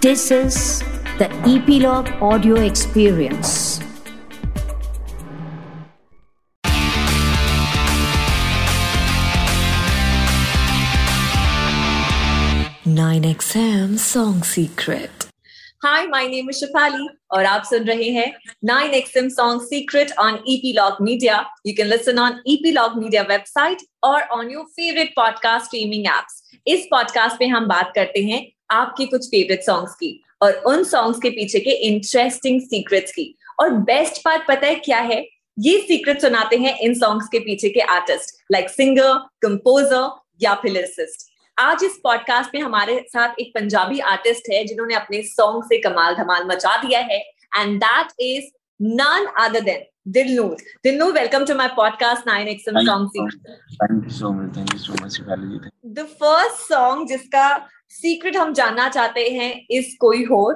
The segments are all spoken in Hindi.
This is the Epilogue Audio Experience. Nine XM Song Secret. Hi, my name is Shafali और आप सुन रहे हैं 9XM Song Secret on Epilogue Media. You can listen on Epilogue Media website or on your favorite podcast streaming apps. इस पॉडकास्ट पे हम बात करते हैं आपके कुछ फेवरेट सॉन्ग्स की और उन सॉन्ग्स के पीछे के इंटरेस्टिंग सीक्रेट्स की और बेस्ट पार्ट पता है क्या है ये सीक्रेट सुनाते हैं इन सॉन्ग्स के पीछे के आर्टिस्ट लाइक सिंगर कंपोजर या फिर लिरिसिस्ट आज इस पॉडकास्ट में हमारे साथ एक पंजाबी आर्टिस्ट है जिन्होंने अपने सॉन्ग से कमाल धमाल मचा दिया है and that is none other than Dilnoor. Dilnoor, welcome to my podcast 9XM Thank Song. Secret. Thank you so much. Thank you so much, ji. The first song जिसका सीक्रेट हम जानना चाहते हैं इस Koi Hor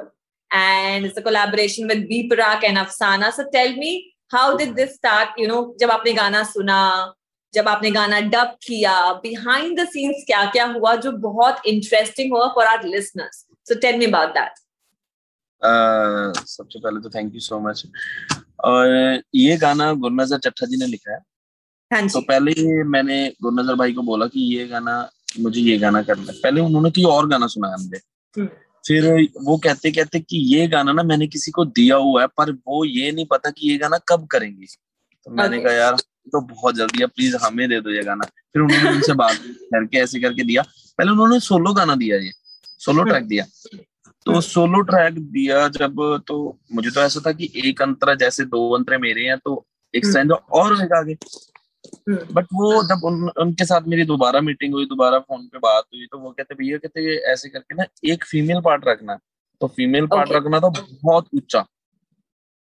and it's a collaboration with B and Afsana so tell me how did this start you know जब आपने गाना सुना जब आपने गाना डब किया बिहाइंड द सीन्स क्या क्या हुआ जो बहुत इंटरेस्टिंग हुआ for our listeners so tell me about that सबसे पहले तो थैंक यू सो मच और ये गाना गुरनजर चट्टा जी ने लिखा है हाँ तो पहले मैंने गुरनजर भाई को बोला कि ये गाना मुझे ये गाना करना है। पहले उन्होंने कोई और गाना सुनाया मुझे। हम्म। फिर वो कहते कहते कि ये गाना ना मैंने किसी को दिया हुआ है पर वो ये नहीं पता कि ये गाना कब करेंगे। तो मैंने कहा यार तो बहुत जल्दी है प्लीज़ हमें दे दो ये गाना। फिर उन्होंने उनसे बात करके ऐसे करके दिया। पहले उन्होंने सोलो गाना दिया ये सोलो हम्म। ट्रैक दिया। तो सोलो ट्रैक दिया जब तो मुझे तो ऐसा था कि एक अंतरा जैसे दो अंतरे मेरे हैं तो एक हम्म। स्टैंड और आगे। हम्म, बट वो जब उन, उनके साथ मेरी दोबारा मीटिंग हुई दोबारा फ़ोन पे बात हुई तो वो कहते भैया कहते ऐसे करके ना एक फीमेल पार्ट रखना तो फीमेल पार्ट Okay. रखना तो बहुत ऊँचा।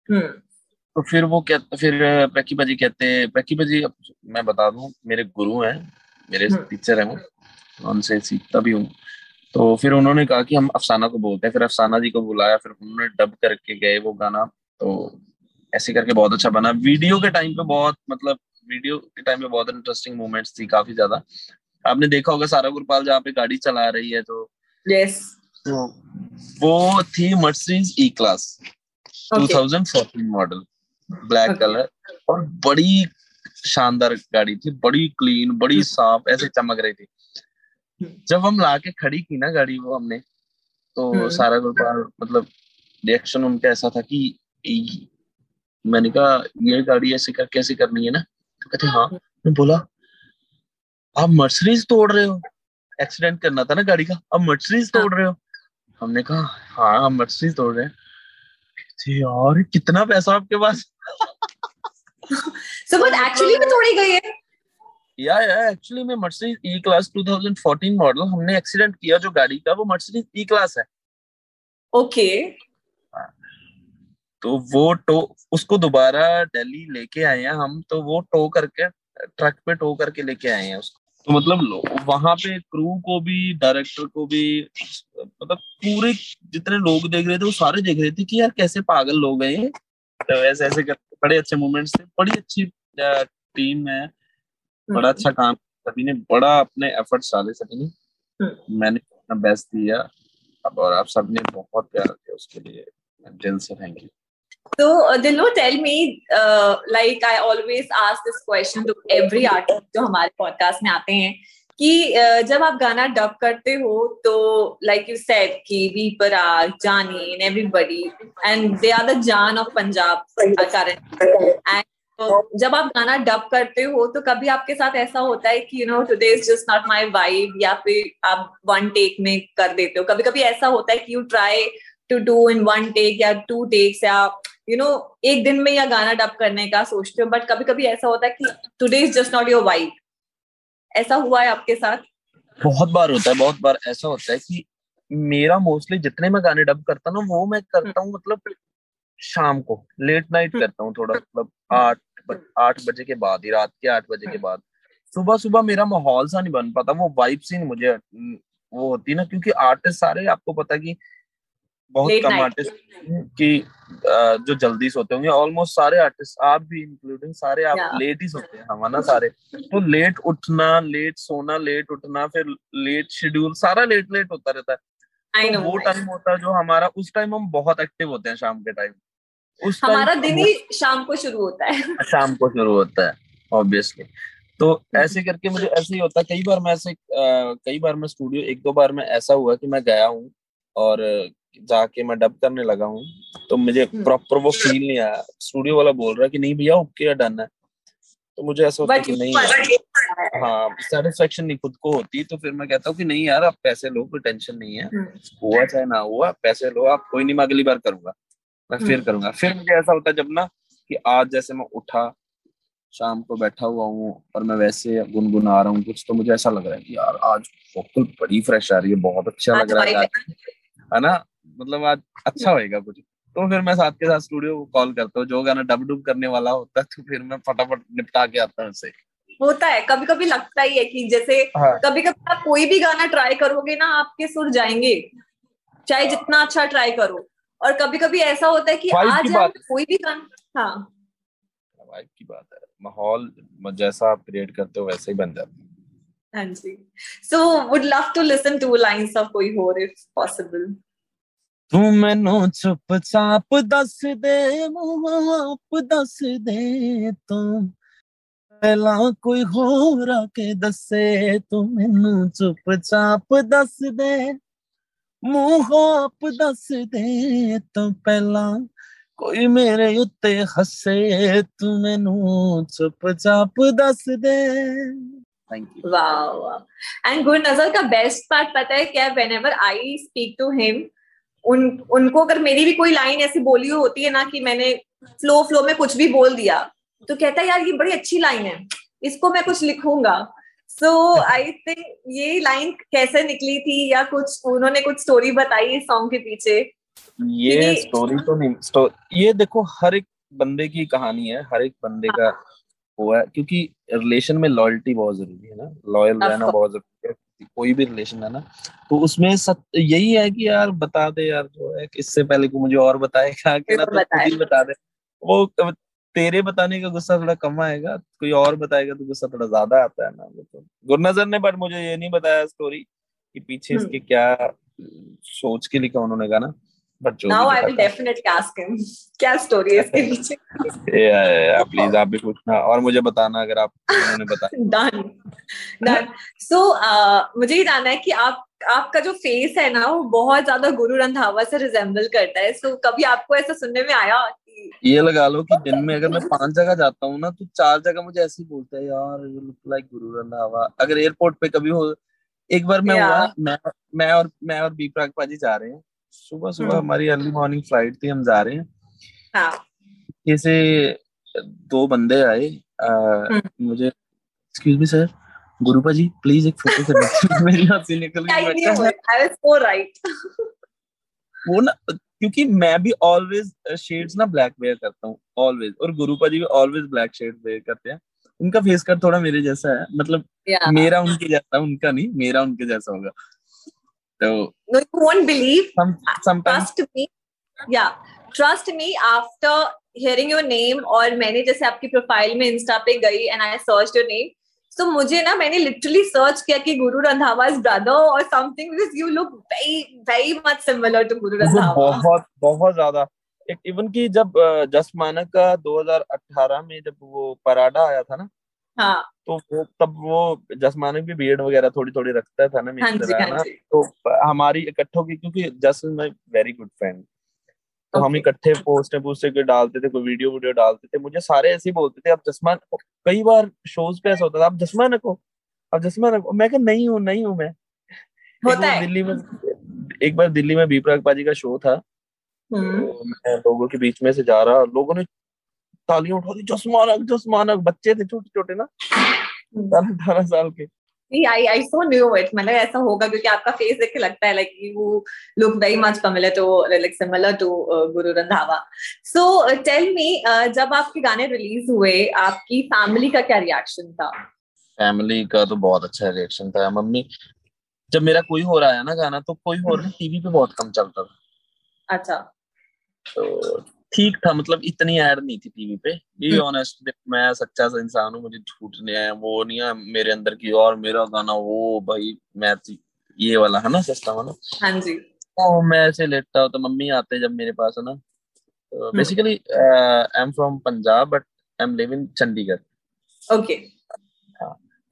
हम्म, तो फिर वो कहते फिर प्रकी बाजी कहते प्रकी बाजी अब मैं बता दूँ मेरे गुरु हैं मेरे हम्म। टीचर हैं वो उनसे सीखता भी हूँ। तो फिर उन्होंने कहा कि हम अफसाना को बोलते हैं। फिर अफसाना जी को बुलाया फिर उन्होंने डब करके गए वो गाना। तो ऐसे करके बहुत अच्छा बना। वीडियो के टाइम पे बहुत मतलब वीडियो के टाइम पे बहुत इंटरेस्टिंग मोमेंट्स थी काफ़ी ज़्यादा आपने देखा होगा सारा गुरपाल जहाँ पे गाड़ी चला रही है तो yes. तो वो थी Mercedes E class Okay. 2014 model black Okay. Colour और बड़ी शानदार गाड़ी थी बड़ी क्लीन बड़ी साफ़ ऐसे चमक रही थी। जब हम लाके खड़ी की ना गाड़ी वो हमने तो हम्म। सारा गुरपाल मतलब रिएक्शन उनका ऐसा था कि मैंने कहा ये गाड़ी ऐसे कर कैसे करनी है ना तो कहते हाँ। मैं बोला आप मर्सिडीज तोड़ रहे हो? एक्सीडेंट करना था ना गाड़ी का? अब मर्सिडीज तोड़ रहे हो? हमने कहा हाँ हम मर्सिडीज तोड़ रहे हैं। यार कितना पैसा आपके पास? So but actually में तोड़ी गई है। या या एक्चुअली में मर्सिडीज ई क्लास 2014 मॉडल हमने एक्सीडेंट किया जो गाड़ी का वो मर्सिडीज ई क्लास है। ओके तो वो टो उसको दोबारा दिल्ली लेके आए हैं हम तो वो टो करके ट्रक पे टो करके लेके आए हैं उसको। तो मतलब वहाँ पे क्रू को भी डायरेक्टर को भी मतलब पूरे जितने लोग देख रहे थे वो सारे देख रहे थे कि यार कैसे पागल लोग हैं ये। तो ऐसे ऐसे करके बड़े अच्छे मोमेंट्स थे बड़ी अच्छी टीम है। बड़ा अच्छा काम सभी ने बड़ा अपने एफर्ट्स डाले सभी ने। मैंने अपना बेस्ट दिया। अब और आप सबने बहुत प्यार किया उसके लिए। दिल से thank you So, uh, Dilno, tell me, uh, like I always ask this question to every artist जो हमारे podcast में आते हैं कि uh, जब आप गाना डब करते हो तो like you said कि B Praak Jaani and everybody and they are the जान uh, currently and तो जब आप गाना डब करते हो तो कभी आपके साथ ऐसा होता है कि you know today is just not my vibe या फिर आप वन टेक में कर देते हो कभी कभी ऐसा होता है कि you try to do in one take या टू टेक्स या यू नो एक दिन में या गाना डब करने का सोचते हो बट कभी कभी ऐसा होता है कि today is just not your vibe ऐसा हुआ है आपके साथ? बहुत बार होता है बहुत बार ऐसा होता है कि मेरा मोस्टली जितने मैं गाने डब करता ना वो मैं करता हूँ मतलब शाम को लेट नाइट हम्म। करता हूँ थोड़ा मतलब आठ आठ बजे के बाद ही रात के आठ बजे के बाद। सुबह सुबह मेरा माहौल सा नहीं बन पाता वो वाइब सी नहीं मुझे वो होती ना क्योंकि आर्टिस्ट सारे आपको पता कि बहुत Late कम आर्टिस्ट की जो जल्दी सोते होंगे ऑलमोस्ट सारे आर्टिस्ट आप भी इंक्लूडिंग सारे आप. लेट ही सोते हैं हम ना सारे। तो लेट उठना लेट सोना लेट उठना फिर लेट शेड्यूल सारा लेट लेट होता रहता है। तो वो टाइम होता है जो हमारा उस टाइम हम बहुत एक्टिव होते हैं शाम के टाइम उस हमारा टाइम दिन ही शाम को शुरू होता है। शाम को शुरू होता है ऑब्वियसली तो ऐसे करके मुझे ऐसे ही होता है कई बार मैं ऐसे कई बार मैं स्टूडियो एक दो बार में ऐसा हुआ कि मैं गया हूँ और जाके मैं डब करने लगा हूँ तो मुझे हम्म। प्रॉपर वो फील नहीं आया। स्टूडियो वाला बोल रहा है कि नहीं भैया ओके डन है। तो मुझे ऐसा होता कि नहीं हाँ। सेटिस्फेक्शन नहीं खुद को होती तो फिर मैं कहता हूँ कि नहीं यार आप पैसे लो कोई टेंशन नहीं है। हुआ चाहे ना हुआ पैसे लो आप कोई नहीं मैं अगली बार करूँगा। मैं फिर हम्म। करूँगा। फिर मुझे ऐसा होता जब ना कि आज जैसे मैं उठा शाम को बैठा हुआ हूँ और मैं वैसे गुनगुना रहा हूँ कुछ तो मुझे ऐसा लग रहा है कि यार आज वोकल बड़ी फ्रेश आ रही है बहुत अच्छा लग रहा है। है ना? मतलब आज अच्छा होएगा कुछ। तो फिर मैं साथ के साथ स्टूडियो को कॉल करता हूँ जो गाना डब डुब करने वाला होता है तो फिर मैं फटाफट निपटा के आता हूँ होता है कभी कभी लगता ही है कि जैसे हाँ। कभी कभी आप कोई भी गाना ट्राई करोगे ना आपके सुर जाएँगे। चाहे जितना अच्छा ट्राई करो। और कभी कभी ऐसा होता है कि आज बात कोई भी गाना हाँ। वाइब की बात है। माहौल जैसा आप क्रिएट करते हो वैसे ही बन जाता है। हाँ जी। So would love to listen to lines of Koi Hor if possible तू मैनू चुप चाप दस दे आप दस दे तू पहला कोई हो के दसे तू मैनू चुप चाप दस दे, मूह आप दस दे तू पहला कोई मेरे उत्ते हसे तू मैनू चुप चाप दस दे। थैंक यू का बेस्ट पार्ट पता है क्या? Whenever I speak to him उन उनको अगर मेरी भी कोई लाइन ऐसी बोली हुई होती है ना कि मैंने फ्लो फ्लो में कुछ भी बोल दिया तो कहता है यार ये बड़ी अच्छी लाइन है इसको मैं कुछ लिखूँगा। सो आई थिंक ये लाइन कैसे निकली थी या कुछ उन्होंने कुछ स्टोरी बताई इस सॉन्ग के पीछे? ये स्टोरी तो नहीं स्टो, ये देखो हर एक बंदे की कहानी है हर एक बंदे हाँ. का वो है क्योंकि रिलेशन में लॉयल्टी बहुत ज़रूरी है ना लॉयल रहना बहुत ज़रूरी है। कोई भी रिलेशन है ना तो उसमें सत, यही है कि यार बता दे यार जो है इससे पहले को मुझे और बताएगा कि ना तो खुद बताए। ही बता दे वो तेरे बताने का गुस्सा थोड़ा कम आएगा कोई और बताएगा तो गुस्सा थोड़ा ज़्यादा आता है ना वो तो गुरनजर ने बट मुझे ये नहीं बताया स्टोरी कि पीछे हम्म। इसके क्या सोच के लिखा उन्होंने गाना बट जो now I will definitely ask him क्या स्टोरी है इसके पीछे? प्लीज़ आप भी पूछना और मुझे बताना अगर आप उन्होंने बताया। डन डन सो मुझे ये जानना है कि आप आपका जो फेस है ना वो बहुत ज़्यादा गुरु रंधावा से रिजेंबल करता है। सो कभी आपको ऐसा सुनने में आया ये लगा लो कि दिन में अगर मैं पाँच जगह जाता हूँ ना तो चार जगह मुझे ऐसे ही बोलते हैं यार you look like Guru Randhawa. अगर एयरपोर्ट पे कभी हो एक बार मैं हुआ मैं मैं और मैं और बी प्राग पाजी जा रहे हैं। सुबह सुबह हम्म। हमारी अर्ली मॉर्निंग फ़्लाइट थी हम जा रहे हैं। हाँ। जैसे दो बंदे आए आ, हम्म। मुझे excuse me sir Gurupa ji please एक फ़ोटो कर मेरी हँसी निकल गई सो राइट वो ना क्योंकि मैं भी ऑलवेज शेड्स ना ब्लैक वेयर करता हूँ ऑलवेज और गुरुपा जी भी ऑलवेज ब्लैक शेड वेयर करते हैं। उनका फेस कट थोड़ा मेरे जैसा है मतलब मेरा उनके जैसा उनका नहीं मेरा उनके जैसा होगा। तो no you won't believe sometimes trust me. Yeah. Trust me after hearing your name और मैंने जैसे आपकी प्रोफ़ाइल में इंस्टा पे गई and I search your name so मुझे ना मैंने लिटरली सर्च किया कि गुरु रंधावा इज़ ब्रदर और something because you look very very much similar to Guru Randhawa. बहुत बहुत ज़्यादा. इवन की जब अ, जस मानक का 2018 में जब वो पराडा आया था ना हाँ। तो वो तब वो जस मानक भी बीएड वगैरह थोड़ी थोड़ी रखता था ना हाँ मेरी जी तरह हाँ ना तो हमारी इकट्ठों की क्योंकि Jass is my very good friend तो हम इकट्ठे पोस्ट पोस्ट के डालते थे कोई वीडियो वीडियो डालते थे मुझे सारे ऐसे ही बोलते थे आप जसमान कई बार शोज़ पे ऐसा होता था आप जसमान रखो आप जसमान रखो। मैं कहा नहीं हूँ नहीं हूँ मैं। होता है। दिल्ली में एक बार दिल्ली में बीपराग पाजी का शो था हम्म। तो मैं लोगों के बीच में से जा रहा लोगों ने तालियाँ उठा दी जसमानक जसमानक बच्चे थे छोटे छोटे ना बारह अठारह साल के। आई आई सो न्यू इट मतलब ऐसा होगा क्योंकि आपका फेस देख के लगता है like you look very much to like similar to Guru Randhawa so tell me जब आपके गाने रिलीज़ हुए आपकी फैमिली का क्या रिएक्शन था? फैमिली का तो बहुत अच्छा रिएक्शन था। मम्मी जब मेरा कोई हो रहा है ना गाना तो कोई हो रहा टीवी पे बहुत कम चलता था। अच्छा। तो ठीक था मतलब इतनी ऐड नहीं थी टीवी पे। बी हम्म। ऑनेस्ट मैं सच्चा सा इंसान हूँ मुझे झूठ नहीं है वो नहीं है मेरे अंदर की और मेरा गाना वो भाई मैं तो ये वाला है ना है ना हाँ जी। तो मैं ऐसे लेटता हूँ तो मम्मी आते जब मेरे पास है ना? Basically I am from Punjab but I am living Chandigarh okay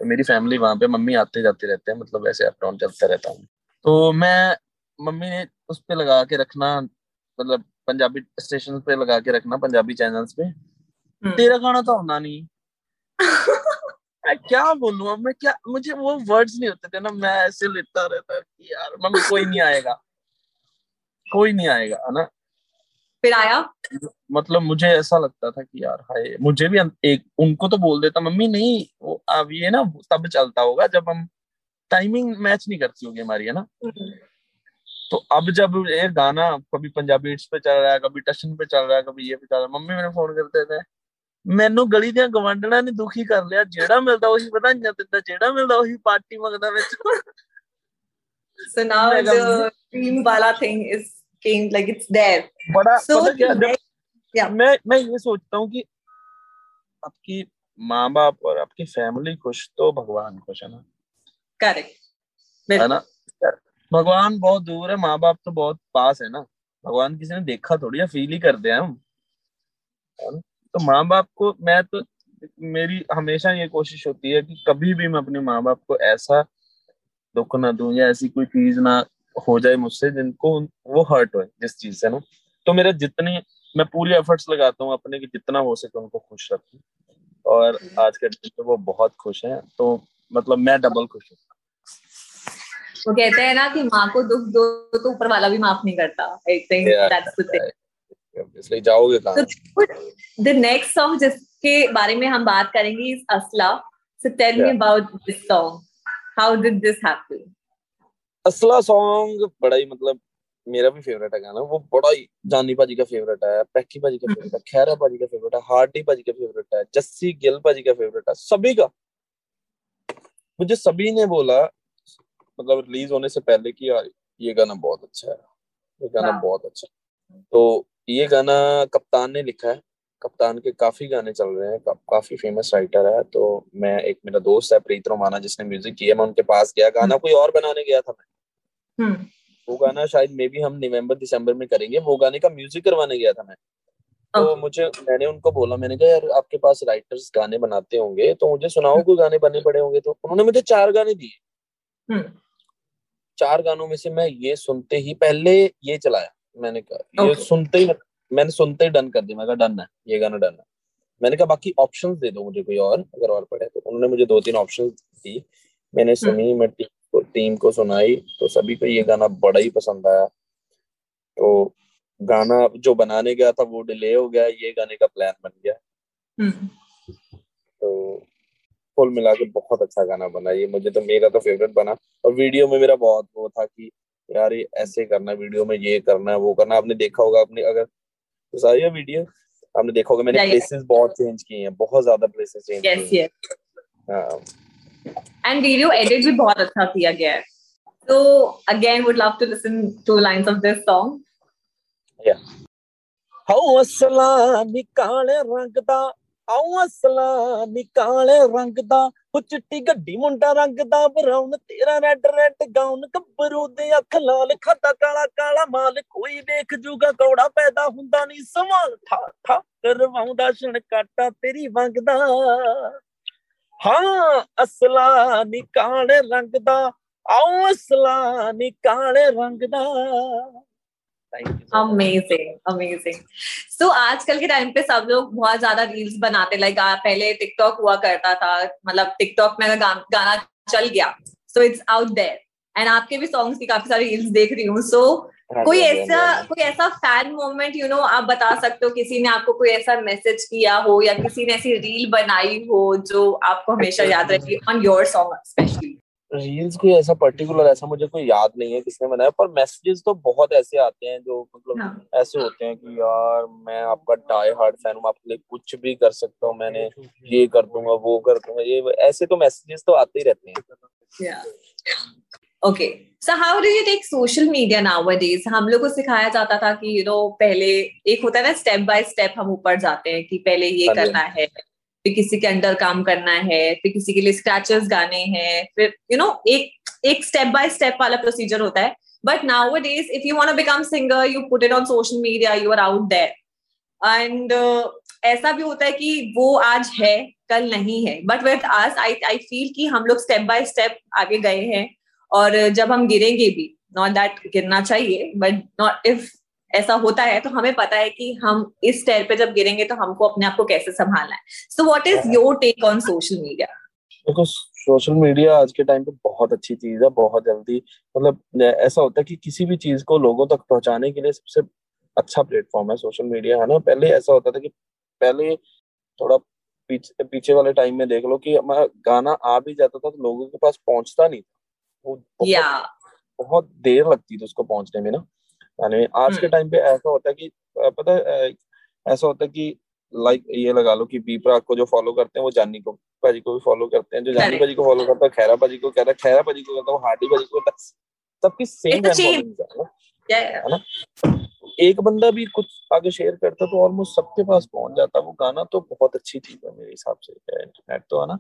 तो मेरी फैमिली वहाँ पे मम्मी आते जाते रहते हैं मतलब ऐसे अप डाउन चलता रहता हूँ। तो मैं मम्मी ने उस पे लगा के रखना मतलब पंजाबी स्टेशन पे लगा के रखना पंजाबी चैनल्स पे। हम्म। तेरा गाना तो होना नहीं। मैं क्या बोलूँ अब मैं क्या मुझे वो वर्ड्स नहीं होते थे ना मैं ऐसे लेता रहता कि यार मम्मी कोई नहीं आएगा। कोई नहीं आएगा है ना? फिर आया? मतलब मुझे ऐसा लगता था कि यार हाय मुझे भी एक उनको तो बोल देता मम्मी नहीं वो अब ये ना तब चलता होगा जब हम टाइमिंग मैच नहीं करती होगी हमारी है ना? तो अब जब ये गाना कभी पंजाबी हिट्स पे चल रहा है कभी टशन पे चल रहा है कभी ये पे चल रहा है मम्मी मेरे फोन करते थे ਮੈਨੂੰ ਗਲੀ ਦੀਆਂ ਗਵਾਂਡਣਾ ਨੇ ਦੁਖੀ ਕਰ ਲਿਆ ਜਿਹੜਾ ਮਿਲਦਾ ਉਹੀ ਵਧਾਈਆਂ ਦਿੰਦਾ ਜਿਹੜਾ ਮਿਲਦਾ ਉਹੀ ਪਾਰਟੀ ਮੰਗਦਾ ਵਿੱਚ So now Mega the dream wala thing is came like it's there. बड़ा So पता क्या जब yeah. मैं मैं ये सोचता हूँ कि आपकी माँ बाप और आपकी फैमिली खुश तो भगवान खुश है ना correct. है ना भगवान बहुत दूर है माँ बाप तो बहुत पास है ना। भगवान किसी ने देखा थोड़ी है फील ही करते हैं हम। तो माँ बाप को मैं तो मेरी हमेशा ये कोशिश होती है कि कभी भी मैं अपने माँ बाप को ऐसा दुख ना दूँ या ऐसी कोई चीज़ ना हो जाए मुझसे जिनको वो हर्ट हो जिस चीज़ से ना। तो मेरे जितने, मैं पूरी एफर्ट्स लगाता हूँ अपने की जितना हो सके उनको खुश रखूँ। और आज के दिन तो वो बहुत खुश हैं तो मतलब मैं डबल खुश हूँ। वो कहते हैं ना कि माँ को दुख दो तो ऊपर वाला भी माफ़ नहीं करता। I think that's the thing इसलिए जाओगे कहाँ? द नेक्स्ट सॉन्ग जिसके बारे में हम बात करेंगे is Asla. So tell me about this song how did this happen Asla song बड़ा ही मतलब मेरा भी फेवरेट है गाना। वो बड़ा ही जानी भाजी का फेवरेट है पैकी भाजी का फेवरेट है खैरा भाजी का फेवरेट है हार्डी भाजी का फेवरेट है जस्सी गिल भाजी का फेवरेट है सभी का। मुझे सभी ने बोला मतलब रिलीज़ होने से पहले कि यार ये गाना बहुत अच्छा है। ये गाना बहुत अच्छा है। तो ये गाना कप्तान ने लिखा है। कप्तान के काफ़ी गाने चल रहे हैं। का, काफ़ी फ़ेमस राइटर है। तो मैं एक मेरा दोस्त है प्रीत रोमाना जिसने म्यूज़िक किया मैं उनके पास गया। गाना कोई और बनाने गया था मैं। हम्म। वो गाना शायद मे भी हम नवंबर दिसंबर में करेंगे। वो गाने का म्यूज़िक करवाने गया था मैं। तो मुझे मैंने उनको बोला मैंने कहा यार आपके पास राइटर्स गाने बनाते होंगे तो मुझे सुनाओ कोई गाने बने पड़े होंगे? तो उन्होंने मुझे चार गाने दिए। हम्म। चार गानों में से मैं ये सुनते ही पहले ये चलाया मैंने कहा ये Okay. सुनते ही मैंने सुनते ही डन कर दिया मैं कहा डन है ये गाना डन है. मैंने कहा बाकी ऑप्शन दे दो मुझे कोई और अगर और पड़े तो. उन्होंने मुझे दो तीन ऑप्शन दी मैंने सुनी मैं टीम को टीम को सुनाई तो सभी को ये गाना बड़ा ही पसंद आया। तो गाना जो बनाने गया था वो डिले हो गया ये गाने का प्लान बन गया। हम्म तो कुल मिला के बहुत अच्छा गाना बना। ये मुझे तो मेरा तो फेवरेट बना। और वीडियो में मेरा बहुत वो था कि यार ये ऐसे करना वीडियो में ये करना वो करना आपने देखा होगा आपने अगर तो सारी वीडियो आपने देखा होगा मैंने प्लेसेस बहुत चेंज किए हैं बहुत ज़्यादा प्लेसेस चेंज किए हैं। एंड वीडियो एडिट भी बहुत अच्छा किया गया है। तो again would love to listen to lines of this song या हौसला निकाले रंग दा ਆਉ ਅਸਲਾ ਨਿਕਾਲੇ ਰੰਗ ਦਾ, ਉਹ ਚਿੱਟੀ ਗੱਡੀ ਮੁੰਡਾ ਰੰਗ ਦਾ ਬਰਾਉਨ ਤੇਰਾ ਰੈੱਡ ਰੈੱਡ ਗਾਉਨ ਗੱਭਰੂ ਦੇ ਅੱਖ ਲਾਲ ਖਾਦਾ ਕਾਲਾ ਕਾਲਾ ਮਾਲ, ਕੋਈ ਦੇਖ ਜੂਗਾ, ਕੌੜਾ ਪੈਦਾ ਹੁੰਦਾ ਨਹੀਂ ਸਵਾਲ ਠਾ ਠਾ, ਕਰਵਾਉਂਦਾ ਛਣ ਕਾਟਾ ਤੇਰੀ ਵੰਗ ਦਾ। ਹਾਂ, ਅਸਲਾ ਨਿਕਾਲੇ ਰੰਗ ਦਾ, ਆਉ ਅਸਲਾ ਨਿਕਾਲੇ ਰੰਗ ਦਾ। अमेजिंग अमेजिंग सो आजकल के टाइम पे सब लोग बहुत ज़्यादा रील्स बनाते लाइक पहले टिकटॉक हुआ करता था मतलब टिकटॉक में अगर गा, गाना चल गया so it's out there and आपके भी सॉन्ग्स की काफ़ी सारी रील्स देख रही हूँ. सो हाँ कोई जी, हाँ जी, ऐसा हाँ कोई ऐसा फ़ैन मोमेंट यू नो आप बता सकते हो किसी ने आपको कोई ऐसा मैसेज किया हो या किसी ने ऐसी रील बनाई हो जो आपको हमेशा याद रहेगी on your song specially reels कोई ऐसा पर्टिकुलर ऐसा मुझे कोई याद नहीं है किसने बनाया पर मैसेजेस तो बहुत ऐसे आते हैं जो मतलब हाँ। ऐसे होते हैं कि यार मैं आपका डाई हार्ड फ़ैन हूँ आपके लिए कुछ भी कर सकता हूँ मैंने ये कर दूँगा वो कर दूँगा ये ऐसे तो मैसेजेस तो आते ही रहते हैं Yeah. Okay. So how do you take social media nowadays? हम लोग को सिखाया जाता था कि यू नो पहले एक होता है ना स्टेप बाय स्टेप हम ऊपर जाते हैं कि पहले ये हाँ करना है फिर किसी के अंडर काम करना है फिर किसी के लिए स्क्रैचेस गाने हैं फिर यू नो एक एक स्टेप बाय स्टेप वाला प्रोसीजर होता है। But nowadays if you want to become singer you you it on social media you are out there. And uh, ऐसा भी होता है कि वो आज है कल नहीं है। But with us I I feel कि हम लोग स्टेप बाय स्टेप आगे गए हैं। और जब हम गिरेंगे भी नॉट दैट गिरना चाहिए बट नॉट इफ़ ऐसा होता है तो हमें पता है कि हम इस स्टेयर पे जब गिरेंगे तो हमको अपने आप को कैसे संभालना है। So what is your take on social media देखो सोशल मीडिया आज के टाइम पे बहुत अच्छी चीज़ है बहुत जल्दी मतलब ऐसा होता है कि किसी भी चीज़ को लोगों तक पहुँचाने के लिए सबसे अच्छा प्लेटफॉर्म है सोशल मीडिया है ना? पहले ऐसा होता था कि पहले थोड़ा पीछे पीछे वाले टाइम में देख लो कि गाना आ भी जाता था तो लोगों के पास पहुँचता नहीं था। वो बहुत, yeah. बहुत देर लगती थी उसको पहुँचने में ना। यानी आज के टाइम हम्म। पे ऐसा होता है कि पता है ऐसा होता है कि लाइक ये लगा लो कि बी प्राक को जो फॉलो करते हैं वो जानी को भाजी को भी फॉलो करते हैं। जो जानी भाजी को फॉलो करता है खैरा भाजी को कहता है खैरा भाजी को कहता है वो हार्डी भाजी को कहता है सबकी सेम है ना? एक बंदा भी कुछ आगे शेयर करता तो ऑलमोस्ट सबके पास पहुँच जाता वो गाना तो बहुत अच्छी चीज़ है मेरे हिसाब से इंटरनेट तो है ना?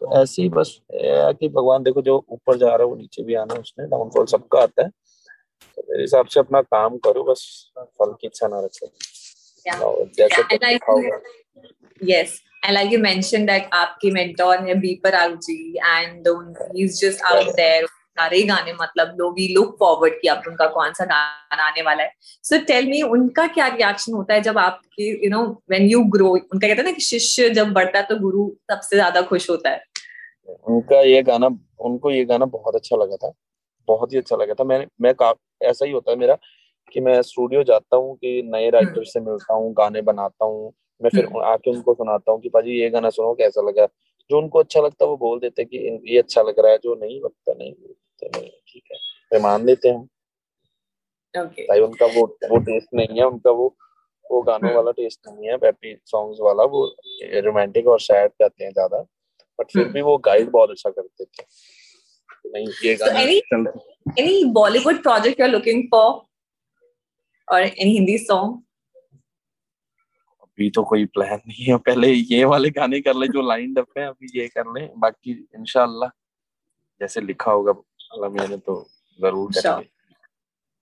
तो ऐसे ही बस कि भगवान देखो जो ऊपर जा रहा है वो नीचे भी आना उसने डाउनफॉल सबका आता है। तो मेरे हिसाब से अपना काम करो बस फल की इच्छा ना रखो। Yes and like you mentioned that आपकी mentor है beeper ji and he's just out there सारे गाने मतलब लोग वी लुक फॉरवर्ड कि अब उनका कौन सा गाना आने वाला है। सो टेल मी उनका क्या रिएक्शन होता है जब आपकी you know when you grow उनका कहते हैं ना कि शिष्य जब बढ़ता है तो गुरु सबसे ज़्यादा खुश होता है। उनका ये गाना उनको ये गाना बहुत अच्छा लगा था। बहुत ही अच्छा लगा था मैं मैं ऐसा ही होता है मेरा कि मैं स्टूडियो जाता हूँ कि नए राइटर हम्म। से मिलता हूँ गाने बनाता हूँ मैं फिर हम्म। आके उनको सुनाता हूँ कि भाजी ये गाना सुनो कैसा लगा जो उनको अच्छा लगता है वो बोल देते कि ये अच्छा लग रहा है जो नहीं लगता नहीं बोलते नहीं ठीक है फिर मान लेते हैं okay. भाई उनका वो वो टेस्ट नहीं है उनका वो वो गानों हम्म। वाला टेस्ट नहीं है पैपी सॉन्ग्स वाला वो रोमांटिक और सैड करते हैं ज़्यादा बट फिर भी वो गाइड बहुत अच्छा करते थे नहीं ये गाना so any, any Bollywood project you're looking for or any Hindi song अभी तो कोई प्लान नहीं है पहले ये वाले गाने कर ले जो लाइन अप है अभी ये कर ले बाकी इंशाल्लाह जैसे लिखा होगा अल्लाह मैंने तो ज़रूर करेंगे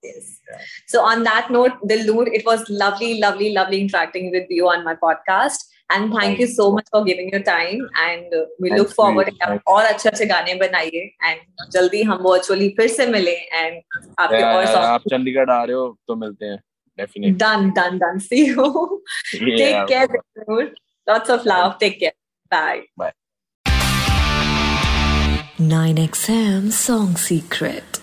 Yes. Yeah. So on that note, Dilnoor, it was lovely, lovely, lovely interacting with you on my podcast. And thank you so much for giving your time. And uh, we look forward to आप और अच्छे अच्छे गाने बनाइए and जल्दी हम वर्चुअली फिर से मिले and आपके और आप चंडीगढ़ आ रहे हो तो मिलते हैं definitely. Done, done, done. See you. yeah. Take care. Dude. Lots of love. Take care. Bye. Bye. 9XM Song Secret.